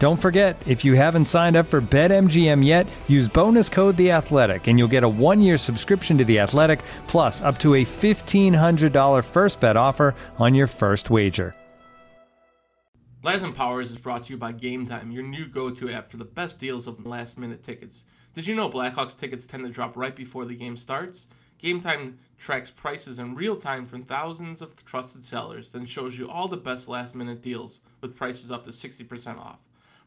Don't forget, if you haven't signed up for BetMGM yet, use bonus code The Athletic, and you'll get a one-year subscription to The Athletic, plus up to a fifteen hundred dollar first bet offer on your first wager. Laz Powers is brought to you by Game Time, your new go-to app for the best deals of last-minute tickets. Did you know Blackhawks tickets tend to drop right before the game starts? Game Time tracks prices in real time from thousands of trusted sellers, then shows you all the best last-minute deals with prices up to 60% off.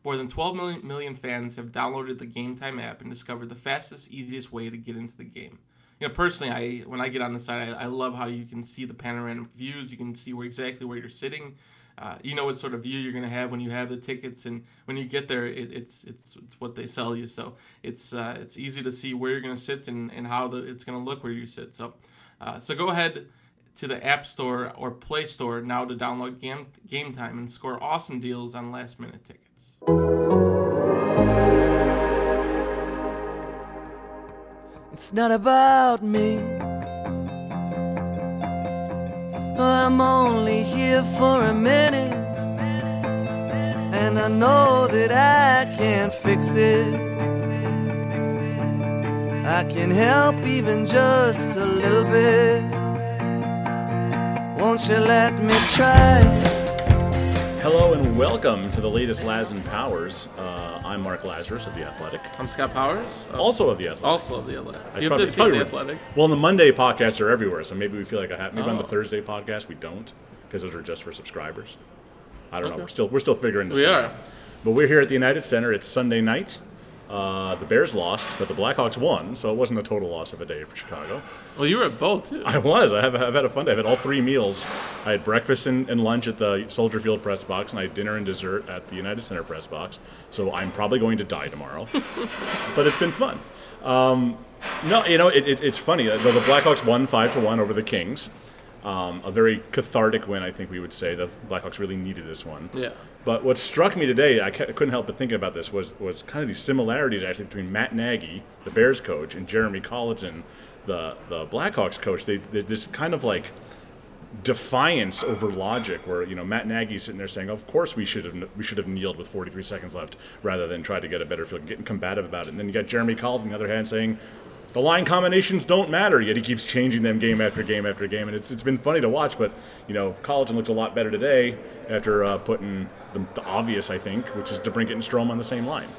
More than 12 million, fans have downloaded the Game Time app and discovered the fastest, easiest way to get into the game. You know, personally, I when I get on the site, I, I love how you can see the panoramic views. You can see where exactly where you're sitting. Uh, you know what sort of view you're going to have when you have the tickets, and when you get there, it, it's it's it's what they sell you. So it's uh, it's easy to see where you're going to sit and, and how the, it's going to look where you sit. So uh, so go ahead to the App Store or Play Store now to download Game Game Time and score awesome deals on last minute tickets. It's not about me. I'm only here for a minute. And I know that I can't fix it. I can help even just a little bit. Won't you let me try? Hello and welcome to the latest Laz and Powers. Uh, I'm Mark Lazerus of The Athletic. I'm Scott Powers. Oh, Also of The Athletic. also of the Athletic. I You have probably- to see probably the Athletic. Well, the Monday podcasts are everywhere, so maybe we feel like I have. Maybe on the Oh. Thursday podcast we don't, because those are just for subscribers. I don't know. We're still we're still figuring this. We thing are. out. But we're here at the United Center. It's Sunday night. Uh, the Bears lost, but the Blackhawks won, so it wasn't a total loss of a day for Chicago. Well, you were at both too. I was. I have, I've had a fun day. I've had all three meals. I had breakfast and, and lunch at the Soldier Field press box, and I had dinner and dessert at the United Center press box. So I'm probably going to die tomorrow. but it's been fun. Um, no, you know, it, it, it's funny. The, the Blackhawks won 5 to 1 over the Kings. Um, a very cathartic win, I think we would say. The Blackhawks really needed this one. Yeah. But what struck me today, I couldn't help but thinking about this, was was kind of these similarities actually between Matt Nagy, the Bears coach, and Jeremy Colliton, the the Blackhawks coach. They, they this kind of like defiance over logic, where you know Matt Nagy's sitting there saying, "Of course we should have we should have kneeled with 43 seconds left rather than try to get a better field, getting combative about it." And then you got Jeremy Colliton on the other hand saying. The line combinations don't matter, yet he keeps changing them game after game after game, and it's, it's been funny to watch. But you know, Colliton looks a lot better today after uh, putting the, the obvious, I think, which is DeBrincat and Strome on the same line.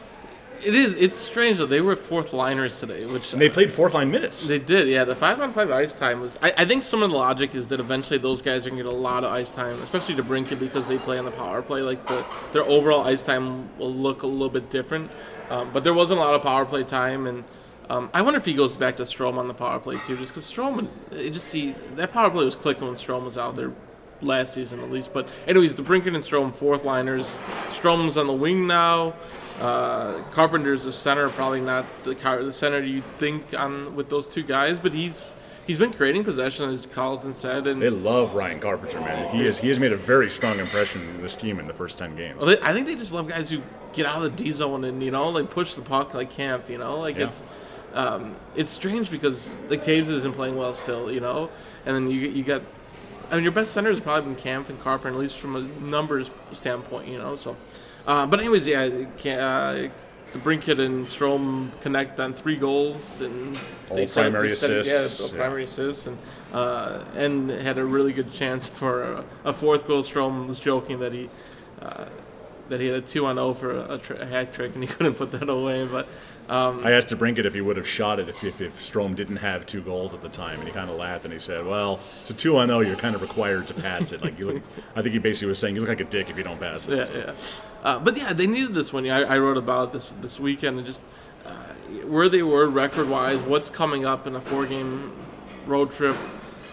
It is. It's strange though. They were fourth liners today, which And they played fourth line minutes. They did, yeah. The five on five ice time was. I, I think some of the logic is that eventually those guys are gonna get a lot of ice time, especially DeBrincat because they play on the power play. Like the their overall ice time will look a little bit different. Um, but there wasn't a lot of power play time, and um, I wonder if he goes back to Strome on the power play too, just because Strome, it just see that power play was clicking when Strome was out there last season at least. But anyways, DeBrincat and Strome fourth liners. Strome's on the wing now. Uh, Carpenter's a center, probably not the car, the center you think on with those two guys, but he's he's been creating possession, as Colliton said, and They love Ryan Carpenter, man. He has he has made a very strong impression in this team in the first ten games. Well, they- I think they just love guys who get out of the D zone and you know like push the puck like Kampf. You know, like Yeah. it's um, it's strange because like Toews isn't playing well still. You know, and then you you got. I mean, your best center has probably been Kampf and Carpenter, at least from a numbers standpoint. You know, so. Uh, but anyways, yeah, uh, DeBrincat and Strome connect on three goals and All set up- primary set it- assists, Yeah, all yeah. primary assists, and uh, and had a really good chance for a, a fourth goal. Strome was joking that he uh, that he had a two on zero for a, a, a hat trick, and he couldn't put that away. But um, I asked DeBrincat if he would have shot it if, if, if Strome didn't have two goals at the time, and he kind of laughed and he said, "Well, it's a two on zero. You're kind of required to pass it. Like you look, I think he basically was saying you look like a dick if you don't pass it." yeah, So- yeah. Uh, but yeah, they needed this one. Yeah, I, I wrote about this this weekend and just uh, where they were record wise, what's coming up in a four game road trip,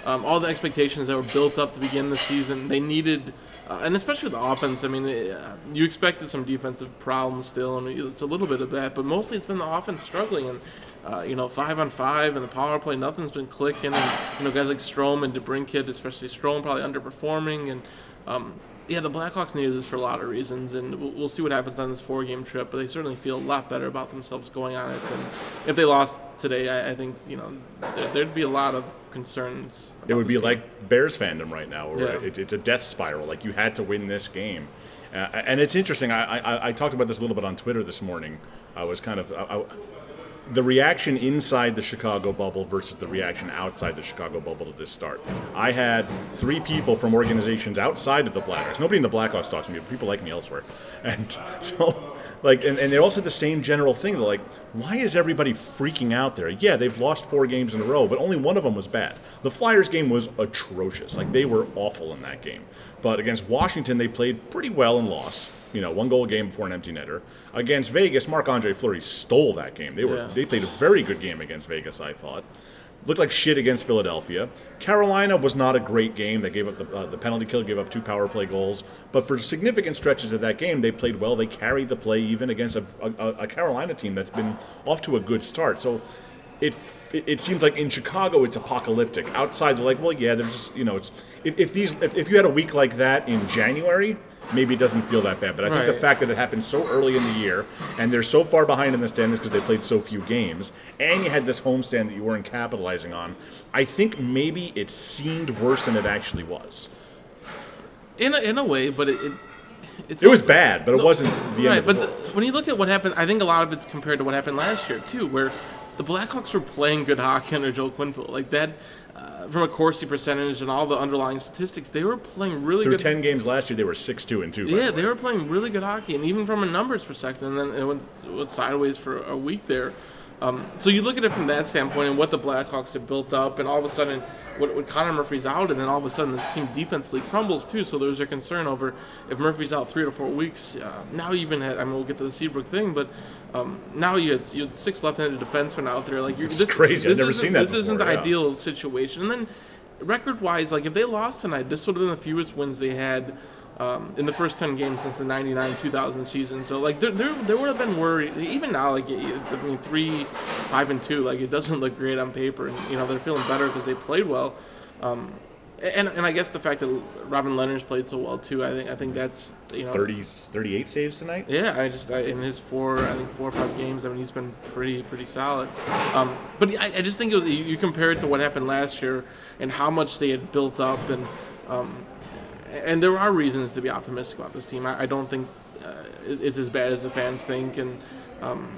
um, all the expectations that were built up to begin the season. They needed, uh, and especially with the offense. I mean, uh, you expected some defensive problems still, and it's a little bit of that, but mostly it's been the offense struggling and. Uh, you know, five on five and the power play, nothing's been clicking. And you know, guys like Strome and DeBrincat, especially Strome, probably underperforming. And um, yeah, the Blackhawks needed this for a lot of reasons, and we'll, we'll see what happens on this four-game trip. But they certainly feel a lot better about themselves going on it than if they lost today. I, I think you know there, there'd be a lot of concerns. It would be like Bears fandom right now, where Yeah. it, it's a death spiral. Like you had to win this game, uh, and it's interesting. I, I, I talked about this a little bit on Twitter this morning. I was kind of I, the reaction inside the Chicago bubble versus the reaction outside the Chicago bubble to this start. I had three people from organizations outside of the Blackhawks. Nobody in the Blackhawks talks to me, but people like me elsewhere. And so, like, and, and they all said the same general thing. They're like, why is everybody freaking out there? Yeah, they've lost four games in a row, but only one of them was bad. The Flyers game was atrocious. Like, they were awful in that game. But against Washington, they played pretty well and lost. You know, one goal game before an empty netter. Against Vegas, Marc Andre Fleury stole that game. They were Yeah. they played a very good game against Vegas, I thought. Looked like shit against Philadelphia. Carolina was not a great game. They gave up the, uh, the penalty kill, gave up two power play goals. But for significant stretches of that game, they played well. They carried the play even against a, a, a Carolina team that's been off to a good start. So it, it it seems like in Chicago it's apocalyptic. Outside, they're like, well, yeah, they're just you know, it's if, if these if, if you had a week like that in January, maybe it doesn't feel that bad. But I think the fact that it happened so early in the year and they're so far behind in the standings because they played so few games, and you had this homestand that you weren't capitalizing on, I think maybe it seemed worse than it actually was. in a, in a way, but it. it it's It was bad, but it No, wasn't the right, end of the but world. when you look at what happened, I think a lot of it's compared to what happened last year too, where the Blackhawks were playing good hockey under Joe Quenneville, like that. Uh, from a Corsi percentage and all the underlying statistics, they were playing really good. Through good. ten games last year, they were six two and two. Yeah, the they were playing really good hockey, and even from a numbers perspective, and then it went, it went sideways for a week there. Um, so you look at it from that standpoint and what the Blackhawks have built up, and all of a sudden, when, when Connor Murphy's out, and then all of a sudden this team defensively crumbles too. So there's a concern over if Murphy's out three to four weeks. Uh, now you even had, I mean, we'll get to the Seabrook thing, but um, now you had, you had six left-handed defensemen out there. Like you're, It's this, crazy. I've never seen that This isn't the yeah. ideal situation. And then record-wise, like if they lost tonight, this would have been the fewest wins they had um, in the first 10 games since the 99-2000 season. So like there, there, there would have been worry even now like I mean 3 5 and 2 like it doesn't look great on paper and you know they're feeling better because they played well. Um, and, and I guess the fact that Robin Lehner's played so well too, I think I think that's you know 30, 38 saves tonight. yeah, I just I, in his four, I think four or five games. I mean, he's been pretty pretty solid. Um, but I, I just think it was, you, you compare it to what happened last year and how much they had built up, and um, and there are reasons to be optimistic about this team. I, I don't think uh, it's as bad as the fans think, and um,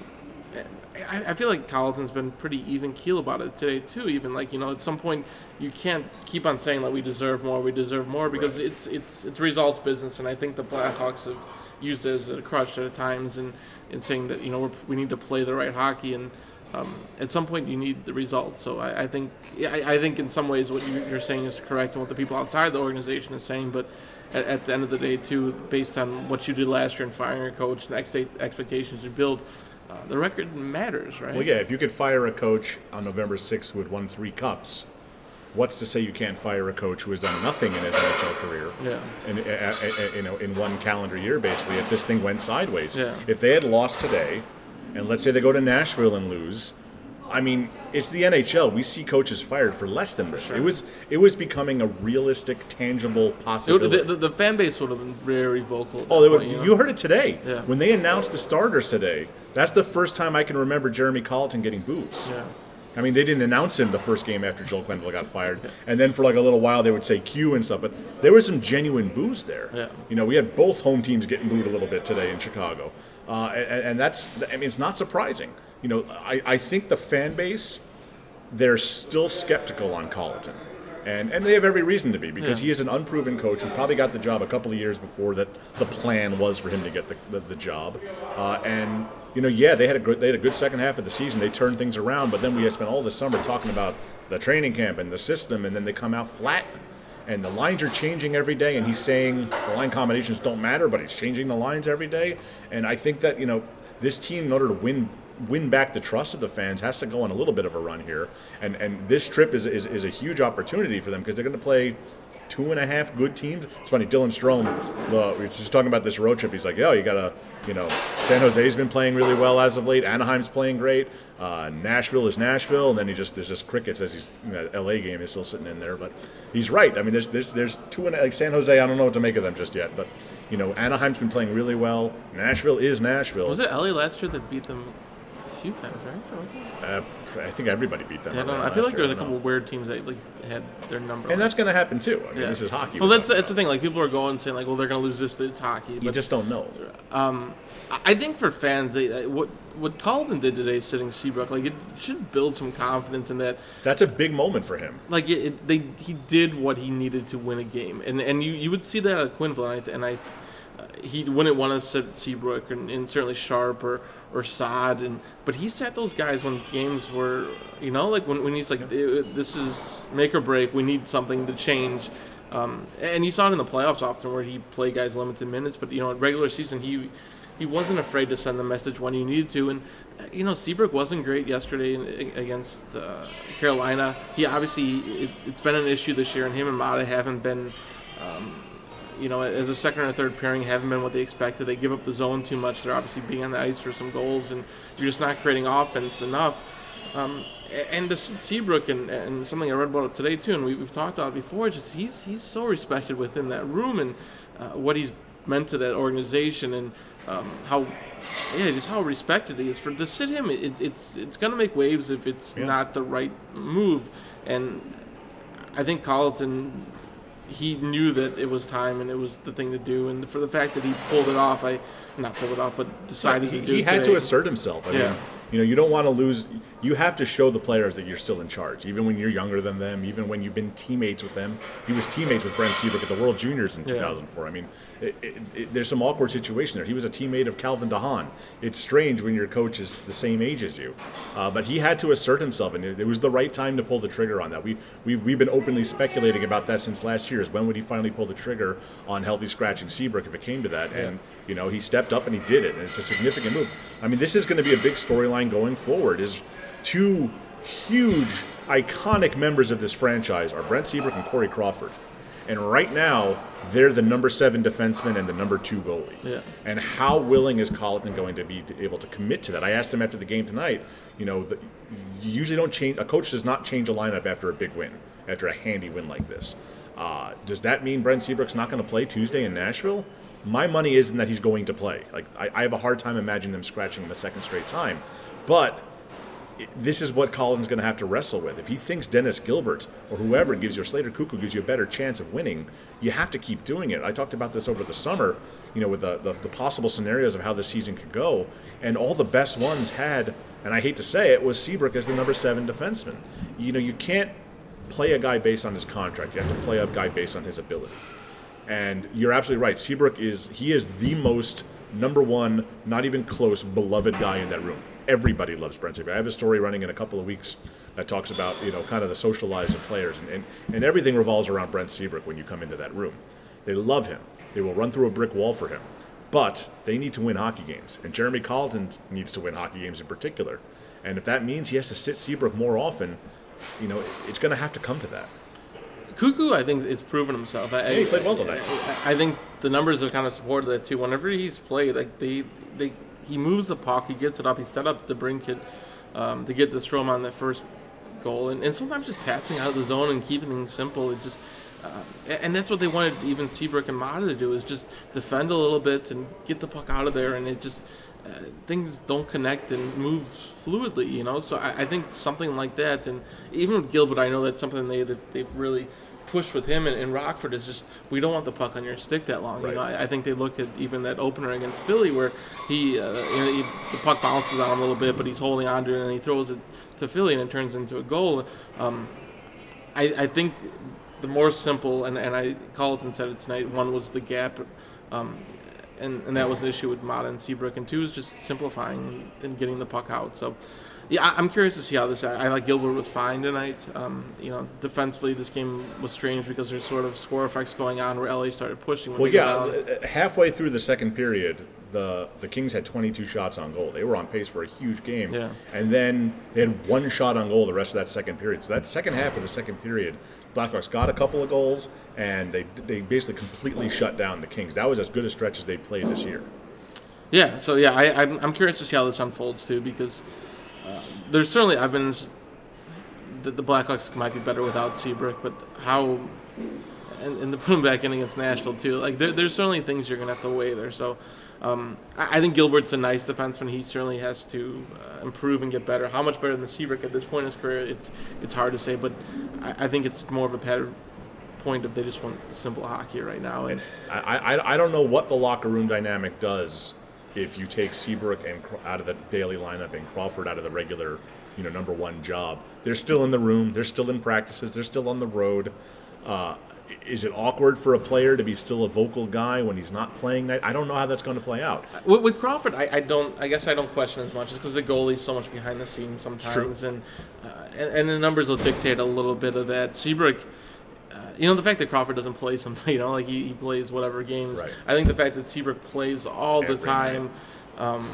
I, I feel like Colliton's been pretty even keel about it today too. Even like you know, at some point you can't keep on saying like we deserve more, we deserve more because Right. it's it's it's results business, and I think the Blackhawks have used it as a crutch at times, and in saying that you know we're, we need to play the right hockey, and um, at some point you need the results. So I, I think I, I think in some ways what you, you're saying is correct, and what the people outside the organization is saying, but. At, at the end of the day, too, based on what you did last year and firing a coach, the ex- expectations you build, uh, the record matters, right? Well, yeah, if you could fire a coach on November 6th who had won three cups, what's to say you can't fire a coach who has done nothing in his NHL career? Yeah. In, you know, in one calendar year, basically, if this thing went sideways. Yeah. If they had lost today, and let's say they go to Nashville and lose, I mean, it's the NHL. We see coaches fired for less than this. It was it was becoming a realistic, tangible It would, possibility. the, the, the fan base would have been very vocal. Oh, they would, point, know? you heard it today. Yeah. When they announced the starters today, that's the first time I can remember Jeremy Colliton getting boos. Yeah. I mean, they didn't announce him the first game after Joel Quenneville got fired, and then for like a little while they would say Q and stuff. But there was some genuine boos there. Yeah. You know, we had both home teams getting booed a little bit today in Chicago, uh, and, and that's I mean, it's not surprising. You know, I, I think the fan base they're still skeptical on Colliton. And, and they have every reason to be because Yeah. he is an unproven coach who probably got the job a couple of years before that the plan was for him to get the, the, the job. Uh, and you know, yeah, they had a good they had a good second half of the season. They turned things around, but then we had spent all the summer talking about the training camp and the system, and then they come out flat. And the lines are changing every day, and he's saying the line combinations don't matter, but he's changing the lines every day. And I think that you know this team, in order to win win back the trust of the fans, has to go on a little bit of a run here. And and this trip is is, is a huge opportunity for them because they're going to play two and a half good teams. It's funny, Dylan Strome, uh, we were just talking about this road trip. He's like, "Yo, you got to, you know, San Jose's been playing really well as of late. Anaheim's playing great. Uh, Nashville is Nashville." And then he just there's just crickets as he's you know, L.A. game is still sitting in there, but he's right. I mean, there's there's there's two and like San Jose. I don't know what to make of them just yet, but you know, Anaheim's been playing really well. Nashville is Nashville. Was it LA last year that beat them a few times, right? Or was it? Uh, I think everybody beat them. Yeah, I, don't know. I feel like there was a couple weird teams that like had their number. And that's going to happen too. I mean, Yeah. this is hockey. Well, that's that's the thing. Like people are going and saying like, well, they're going to lose this. It's hockey. You But just don't know. um, I think for fans, they uh, what what Colliton did today, sitting Seabrook, like it should build some confidence in that. That's a big moment for him. Like it, it, they he did what he needed to win a game, and and you, you would see that at Quenneville, and I, and I he wouldn't want to sit Seabrook and, and certainly Sharp or or Sod, and but he sat those guys when games were you know like when, when he's like "Eh, this is make or break, we need something to change. Um, and you saw it in the playoffs often where he played guys limited minutes, but you know in regular season he he wasn't afraid to send the message when he needed to. And you know Seabrook wasn't great yesterday in, against uh, Carolina. He obviously it, it's been an issue this year, and him and Maatta haven't been. Um, you know, as a second or third pairing, haven't been what they expected. They give up the zone too much. They're obviously being on the ice for some goals, and you're just not creating offense enough. Um, and the Seabrook and, and something I read about it today too, and we, we've talked about it before. Just he's he's so respected within that room and uh, what he's meant to that organization and um, how yeah just how respected he is for to sit him. It, it's it's gonna make waves if it's Yeah. not the right move, and I think Colliton he knew that it was time and it was the thing to do. And for the fact that he pulled it off, I not pulled it off, but decided he, to do he had to assert himself. I Yeah. mean, you know, you don't want to lose. You have to show the players that you're still in charge, even when you're younger than them, even when you've been teammates with them. He was teammates with Brent Seabrook at the World Juniors in Yeah. 2004. I mean, it, it, it, there's some awkward situation there. He was a teammate of Calvin DeHaan. It's strange when your coach is the same age as you, uh, but he had to assert himself, and it, it was the right time to pull the trigger on that. We, we we've been openly speculating about that since last year. Is when would he finally pull the trigger on healthy scratching Seabrook if it came to that? And you know, he stepped up and he did it, and it's a significant move. I mean, this is going to be a big storyline going forward. Is two huge, iconic members of this franchise are Brent Seabrook and Corey Crawford. And right now, they're the number seven defenseman and the number two goalie. Yeah. And how willing is Colliton going to be able to commit to that? I asked him after the game tonight. You know, the, you usually don't change. A coach does not change a lineup after a big win, after a handy win like this. Uh, does that mean Brent Seabrook's not going to play Tuesday in Nashville? My money isn't that he's going to play. Like I, I have a hard time imagining them scratching him the second straight time. But this is what Collins going to have to wrestle with. If he thinks Dennis Gilbert or whoever gives you, Slater Koekkoek gives you a better chance of winning, you have to keep doing it. I talked about this over the summer, you know, with the, the, the possible scenarios of how the season could go, and all the best ones had, and I hate to say it, was Seabrook as the number seven defenseman. You know, you can't play a guy based on his contract. You have to play a guy based on his ability. And you're absolutely right. Seabrook is he is the most number one, not even close, beloved guy in that room. Everybody loves Brent Seabrook. I have a story running in a couple of weeks that talks about you know kind of the social lives of players, and, and, and everything revolves around Brent Seabrook when you come into that room. They love him. They will run through a brick wall for him. But they need to win hockey games, and Jeremy Colliton needs to win hockey games in particular. And if that means he has to sit Seabrook more often, you know, it's going to have to come to that. Koekkoek, I think, is proven himself. I, he played well tonight. I, I think the numbers have kind of supported that too. Whenever he's played, like they, they, he moves the puck, he gets it up, he set up DeBrincat. um, to get the Strome on that first goal, and, and sometimes just passing out of the zone and keeping things simple. It just uh, and that's what they wanted even Seabrook and Maatta to do is just defend a little bit and get the puck out of there, and it just uh, things don't connect and move fluidly, you know. So I, I, think something like that, and even with Gilbert, I know that's something they they've really pushed with him and, and, Rockford is just we don't want the puck on your stick that long. Right. You know, I, I, think they looked at even that opener against Philly where he, uh, you know, he, the puck bounces on him a little bit, but he's holding on to it and he throws it to Philly and it turns into a goal. Um, I, I, think the more simple and, and I Colliton said it tonight. One was the gap. Um, and, and that was an issue with Maatta and Seabrook, and two is just simplifying and getting the puck out. So, yeah, I'm curious to see how this. I like Gilbert was fine tonight. Um, you know, defensively, this game was strange because there's sort of score effects going on where LA started pushing. well, yeah, uh, halfway through the second period, the the Kings had 22 shots on goal. They were on pace for a huge game. Yeah. And then they had one shot on goal the rest of that second period. So that second half of the second period, Blackhawks got a couple of goals, and they they basically completely shut down the Kings. That was as good a stretch as they played this year. Yeah. So yeah, I, I'm I'm curious to see how this unfolds too because there's certainly evidence that the Blackhawks might be better without Seabrook, but how and, and to put him back in against Nashville too. Like there, there's certainly things you're gonna have to weigh there. So um, I, I, think Gilbert's a nice defenseman. He certainly has to uh, improve and get better. How much better than Seabrook at this point in his career? It's it's hard to say, but I, I think it's more of a pattern point of they just want simple hockey right now. And I, I, I don't know what the locker room dynamic does if you take Seabrook and out of the daily lineup and Crawford out of the regular, you know, number one job. They're still in the room. They're still in practices. They're still on the road. Uh, is it awkward for a player to be still a vocal guy when he's not playing that? I don't know how that's going to play out. With, with Crawford, I, I, don't. I guess I don't question as much, just because the goalie's so much behind the scenes sometimes, and, uh, and, and the numbers will dictate a little bit of that. Seabrook. You know the fact that Crawford doesn't play sometimes, you know, like he, he plays whatever games. Right. I think the fact that Seabrook plays all Every the time, um,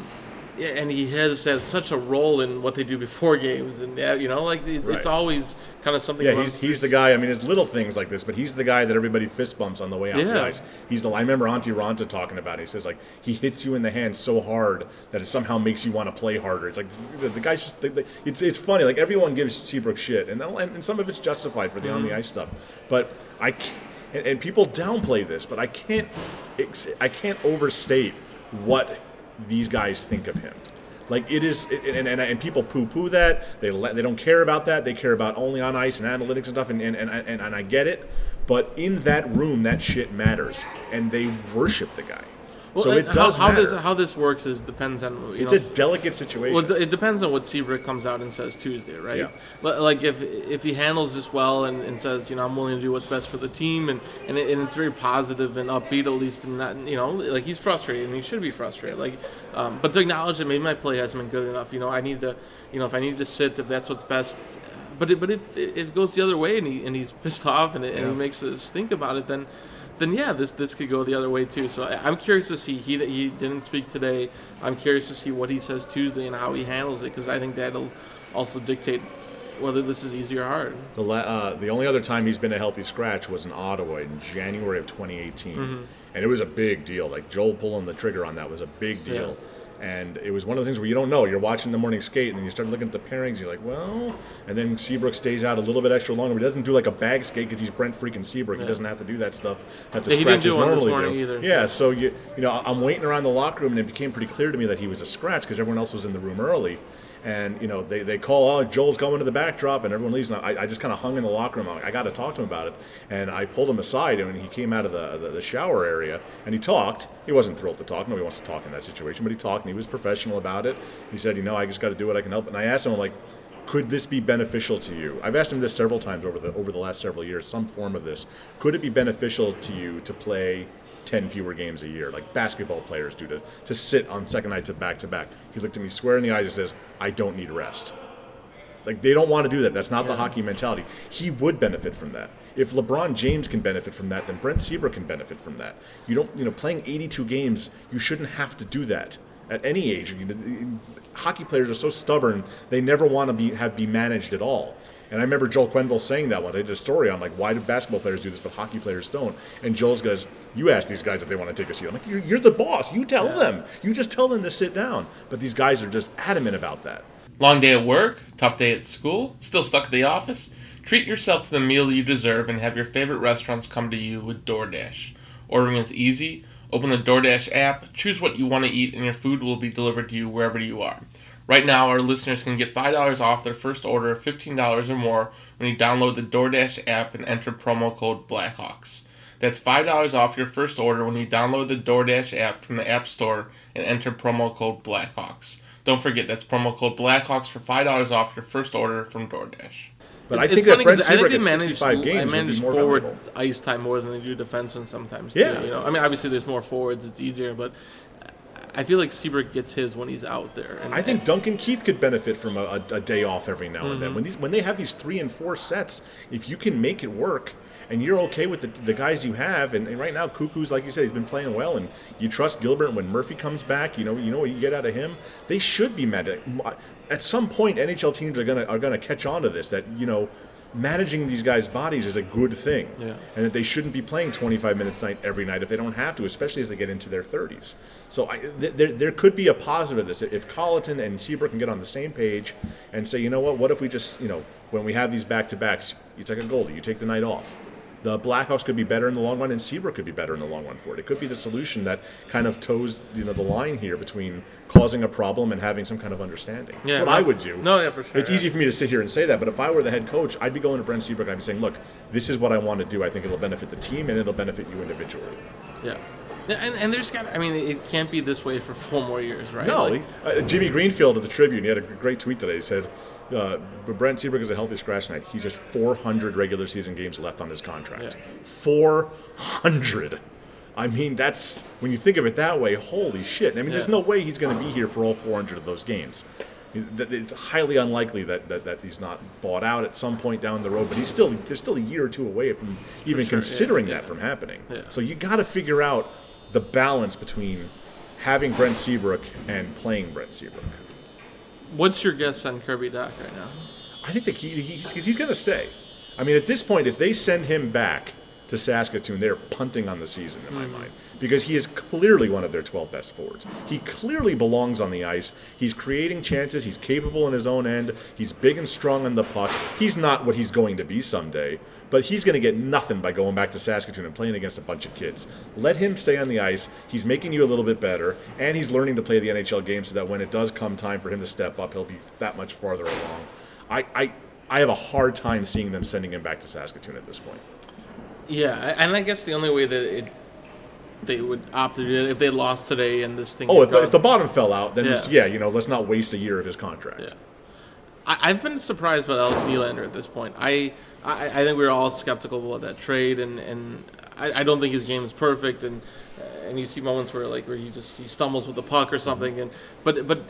and he has had such a role in what they do before games, and you know, like it, right. it's always kind of something. Yeah, he's, he's the guy. I mean, it's little things like this, but he's the guy that everybody fist bumps on the way out yeah. the ice. He's the. I remember Antti Raanta talking about. it. He says like he hits you in the hand so hard that it somehow makes you want to play harder. It's like the, the guy's just. The, the, it's it's funny. Like everyone gives Seabrook shit, and and some of it's justified for the mm-hmm. on the ice stuff, but I. And, and people downplay this, but I can't. I can't overstate what these guys think of him. Like it is, and, and, and people poo-poo that. They they don't care about that. They care about only on ice and analytics and stuff. And and, and, and, and I get it, but in that room, that shit matters, and they worship the guy. Well, so it does how, how does how this works is depends on it's know, a delicate situation. Well, it depends on what Seabrook comes out and says Tuesday, right? Yeah. Like if if he handles this well and, and says, you know, I'm willing to do what's best for the team, and and, it, and it's very positive and upbeat at least, and not you know, like he's frustrated and he should be frustrated. Like, um, but to acknowledge that maybe my play hasn't been good enough. You know, I need to, you know, if I need to sit, if that's what's best. But it, but if, if it goes the other way and he and he's pissed off and, it, yeah. and he makes us think about it, then then yeah, this this could go the other way too. So I, am curious to see. He he didn't speak today. I'm curious to see what he says Tuesday and how he handles it because I think that'll also dictate whether this is easy or hard. The la- uh, the only other time he's been a healthy scratch was in Ottawa in January of 2018, mm-hmm. and it was a big deal. Like Joel pulling the trigger on that was a big deal. Yeah. And it was one of the things where you don't know. You're watching the morning skate, and then you start looking at the pairings. You're like, well, and then Seabrook stays out a little bit extra longer, but he doesn't do like a bag skate because he's Brent freaking Seabrook. Yeah. He doesn't have to do that stuff that the yeah, scratches normally do. Either, yeah, so you you know, I'm waiting around the locker room, and it became pretty clear to me that he was a scratch because everyone else was in the room early and you know they, they call oh joel's coming to the backdrop and everyone leaves and i, I just kind of hung in the locker room i got to talk to him about it and i pulled him aside and he came out of the, the, the, shower area and he talked he wasn't thrilled to talk nobody wants to talk in that situation but he talked and he was professional about it he said you know i just got to do what i can help and i asked him like could this be beneficial to you? I've asked him this several times over the over the last several years. Some form of this. Could it be beneficial to you to play 10 fewer games a year, like basketball players do, to, to sit on second nights of back to back. He looked at me square in the eyes and says, I don't need rest. Like, they don't want to do that. That's not yeah. the hockey mentality. He would benefit from that. If LeBron James can benefit from that, then Brent Seabrook can benefit from that. You don't, you know, playing 82 games, you shouldn't have to do that at any age. You know, hockey players are so stubborn; they never want to be have be managed at all. And I remember Joel Quenneville saying that once. I did a story on like why do basketball players do this but hockey players don't. And Joel's goes, "You ask these guys if they want to take a seat." I'm like, "You're, you're the boss. You tell yeah. them. You just tell them to sit down." But these guys are just adamant about that. Long day at work? Tough day at school? Still stuck at the office? Treat yourself to the meal you deserve and have your favorite restaurants come to you with DoorDash. Ordering is easy. Open the DoorDash app, choose what you want to eat, and your food will be delivered to you wherever you are. Right now, our listeners can get $5 off their first order of $15 or more when you download the DoorDash app and enter promo code Blackhawks. That's $5 off your first order when you download the DoorDash app from the App Store and enter promo code Blackhawks. Don't forget, that's promo code Blackhawks for $5 off your first order from DoorDash. But I It's think that funny Brent I think they manage, 65 I games manage more forward valuable. ice time more than they do defensemen sometimes. Too, Yeah. you know, I mean, obviously there's more forwards, it's easier, but I feel like Seabrook gets his when he's out there. And, I think Duncan Keith could benefit from a, a, a day off every now Mm-hmm. and then. When these when they have these three and four sets, if you can make it work and you're okay with the, the guys you have, and, and right now Koekkoek's like you said, he's been playing well, and you trust Gilbert when Murphy comes back. You know you know what you get out of him. They should be mad at. At some point, NHL teams are gonna are gonna catch on to this. That you know. Managing these guys' bodies is a good thing, Yeah. and that they shouldn't be playing 25 minutes night every night if they don't have to, especially as they get into their 30s. So I, th- there, there could be a positive of this if Colliton and Seabrook can get on the same page and say, you know what, what if we just, you know, when we have these back to backs, you take a goalie, you take the night off. The Blackhawks could be better in the long run, and Seabrook could be better in the long run for it. It could be the solution that kind of toes, you know, the line here between causing a problem and having some kind of understanding. Yeah, That's what no- I would do. no, yeah, for sure, It's yeah. easy for me to sit here and say that, but if I were the head coach, I'd be going to Brent Seabrook. I'd be saying, look, this is what I want to do. I think it'll benefit the team and it'll benefit you individually. yeah. Yeah, And, and there's got, I mean, it can't be this way for four more years, right? No, Like, uh, Jimmy Greenfield of the Tribune, he had a great tweet today. He said, uh, Brent Seabrook is a healthy scratch tonight. He's just 400 regular season games left on his contract. Yeah. 400. I mean, that's when you think of it that way. Holy shit! I mean, there's no way he's going to be here for all 400 of those games. It's highly unlikely that, that, that he's not bought out at some point down the road. But he's still there's still a year or two away from even sure, considering yeah. that from happening. Yeah. So you got to figure out the balance between having Brent Seabrook and playing Brent Seabrook. What's your guess on Kirby Dach right now? I think the key he's, he's going to stay. I mean, at this point, if they send him back to Saskatoon, they're punting on the season in my mm-hmm. mind because he is clearly one of their 12 best forwards. He clearly belongs on the ice. He's creating chances. He's capable in his own end. He's big and strong on the puck. He's not what he's going to be someday, but he's going to get nothing by going back to Saskatoon and playing against a bunch of kids. Let him stay on the ice. He's making you a little bit better, and he's learning to play the NHL game so that when it does come time for him to step up, he'll be that much farther along. I, I, I have a hard time seeing them sending him back to Saskatoon at this point. Yeah, and I guess the only way that it they would opt to do it if they lost today and this thing. Oh, if the, if the bottom fell out, then yeah. Yeah. yeah, you know, let's not waste a year of his contract. Yeah. I, I've been surprised by Alex Nylander at this point. I, I I think we were all skeptical about that trade, and and I, I don't think his game is perfect, and and you see moments where like where he just he stumbles with the puck or something, and but but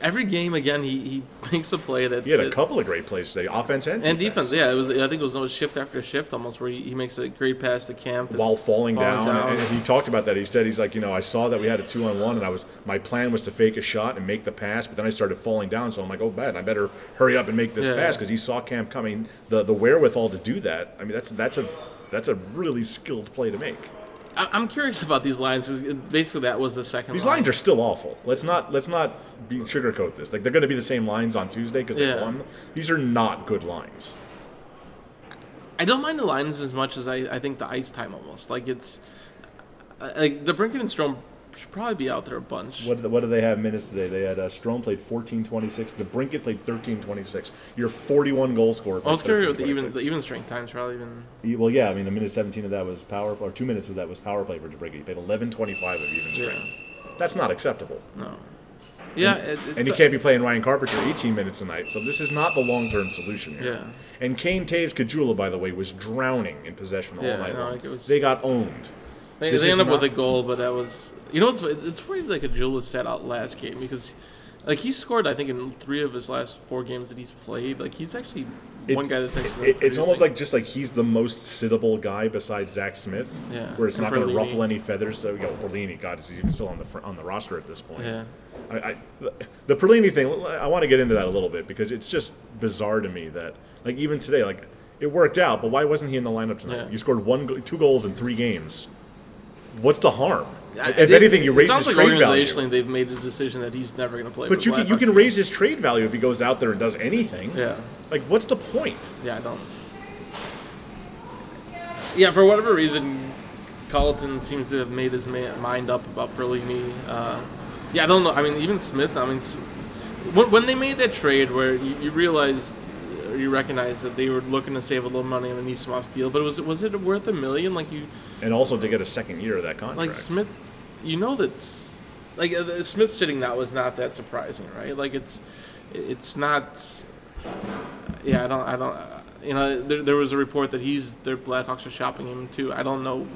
every game again he, he makes a play that's He had a couple of great plays today, offense and, and defense. Yeah, it was. I think it was almost shift after shift almost where he, he makes a great pass to Kampf while falling, down, And, and he talked about that. He said he's like, you know, I saw that we had a two on one, and I was my plan was to fake a shot and make the pass, but then I started falling down, so I'm like, oh, bad, I better hurry up and make this Yeah. pass because he saw Kampf coming. The the wherewithal to do that. I mean, that's that's a that's a really skilled play to make. I, I'm curious about these lines. Basically, that was the second. These line. lines are still awful. Let's not let's not be sugarcoat this. Like they're going to be the same lines on Tuesday because they Yeah. won. These are not good lines. I don't mind the lines as much as I, I think the ice time almost. Like it's uh, like DeBrincat and Strome should probably be out there a bunch. What, what do they have minutes today? They had uh, Strome played 14-26. DeBrincat played 13-26. Your 41 goal scorer. I was curious with the even the even strength times probably even. Well, yeah, I mean, a minute 17 of that was power, or two minutes of that was power play for DeBrincat. He played 11-25 of even Yeah. strength. That's not acceptable. No. Yeah, it, And you can't be playing Ryan Carpenter 18 minutes a night, so this is not the long-term solution here. Yeah. And Kane Toews Kajula, by the way, was drowning in possession all Yeah, night no, long. like was- They got owned. They, This they end up with a goal, but that was you know it's it's, weird like a Julius sat out last game because like he scored I think in three of his last four games that he's played. Like he's actually It- one guy that's actually it- it's almost like just like he's the most sittable guy besides Zack Smith. Yeah, Where it's not going to ruffle any feathers. So, you know, Perlini, God, is even still on the on the roster at this point. yeah. I, I, the Perlini thing, I want to get into that a little bit because it's just bizarre to me that, like, even today, like, it worked out, but why wasn't he in the lineup tonight? Yeah. You scored one, two goals in three games. What's the harm? I- if they- anything, you raise his like trade value. they've made a decision that he's never going to play. But you can you can raise his trade value if he goes out there and does anything. Yeah. Like, what's the point? Yeah, I don't. Yeah, for whatever reason, Colliton seems to have made his ma- mind up about Perlini. Uh, yeah, I don't know. I mean, even Smith. I mean, when, when they made that trade, where you, you realized, you recognize that they were looking to save a little money on the Nisimov's deal, but was it was it worth a million? Like you, And also to get a second year of that contract. like Smith, you know that's like uh, Smith sitting now was not that surprising, right? Like it's it's not. Yeah, I don't. I don't. You know, there, there was a report that he's their Blackhawks are shopping him too. I don't know.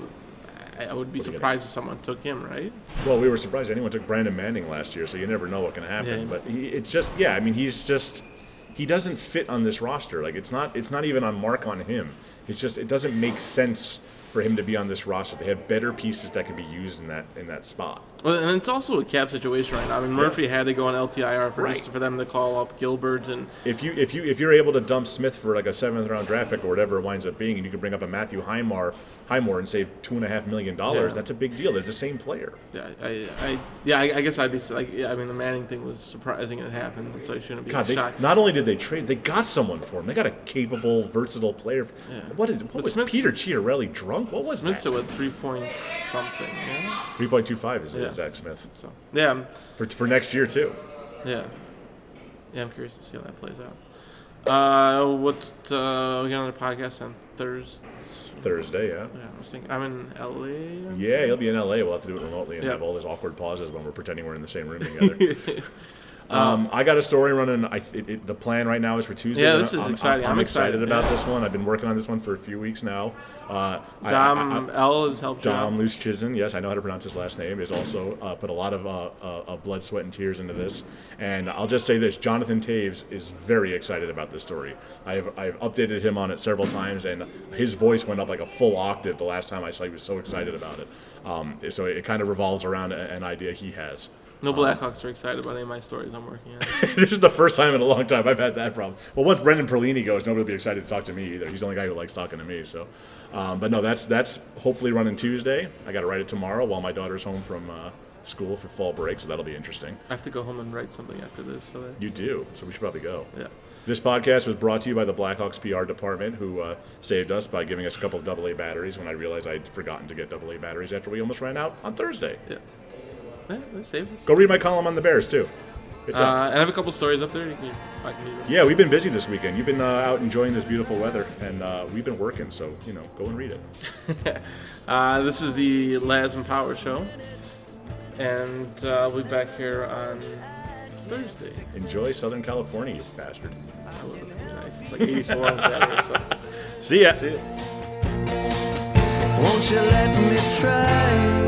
I, would be What are you surprised if someone took him, right? Well, we were surprised anyone took Brandon Manning last year, so you never know what can happen. Yeah. But he, it's just, yeah, I mean, he's just, he doesn't fit on this roster. Like, it's not, it's not even on mark on him. It's just, it doesn't make sense for him to be on this roster. They have better pieces that can be used in that in that spot. Well, and it's also a cap situation right now. I mean, Murphy had to go on LTIR for just Right. for them to call up Gilbert and If you if you if you're able to dump Smith for like a seventh round draft pick or whatever it winds up being, and you can bring up a Matthew Highmore Highmore and save two and a half million dollars, Yeah. that's a big deal. They're the same player. yeah, I, I yeah, I, I guess I'd be like, yeah, I mean, the Manning thing was surprising and it happened, so I shouldn't be God, they, shocked. not only did they trade, they got someone for him. They got a capable, versatile player. Yeah. What is what But was Smith's- Peter Chiarelli drunk? What was Smith's that? at three point something, yeah. Three point two five is Yeah. Zack Smith So yeah, I'm- for for next year too. yeah, yeah. I'm curious to see how that plays out. Uh, what uh, we got another podcast on Thursday. Thursday, yeah. Yeah, I was thinking I'm in LA. Yeah, you'll be in LA. We'll have to do it remotely and Yeah. have all these awkward pauses when we're pretending we're in the same room together. Um, I got a story running. I it, it, the plan right now is for Tuesday. Yeah, this is I'm, exciting. I'm, I'm excited, excited, about this one. I've been working on this one for a few weeks now. Uh, Dom I- I- L has helped. Dom Luszczyszyn, yes, I know how to pronounce his last name, is also uh, put a lot of uh, uh, uh, blood, sweat, and tears into this. And I'll just say this: Jonathan Toews is very excited about this story. I have I've updated him on it several times, and his voice went up like a full octave the last time I saw. He was so excited about it. Um, so it kind of revolves around an idea he has. No Blackhawks are excited about any of my stories I'm working on. this is the first time in a long time I've had that problem. Well, once Brendan Perlini goes, nobody will be excited to talk to me either. He's the only guy who likes talking to me. So, um, but no, that's that's hopefully running Tuesday. I got to write it tomorrow while my daughter's home from uh, school for fall break, so that'll be interesting. I have to go home and write something after this. So that, You do, so we should probably go. yeah. This podcast was brought to you by the Blackhawks PR department, who uh, saved us by giving us a couple of AA batteries when I realized I'd forgotten to get AA batteries after we almost ran out on Thursday. Yeah. Yeah, that saved us. Go read my column on the Bears too. It's Uh, up. and I have a couple stories up there. You can, I can. Yeah, we've been busy this weekend. You've been uh, out enjoying this beautiful weather, and uh, we've been working. So you know, go and read it. Uh, this is the Laz and Power Show. And uh, we'll be back here on Thursday. Enjoy Southern California, you bastard. Oh, that's gonna be nice. It's like 84 on Saturday. So. See ya. See ya. Won't you let me try?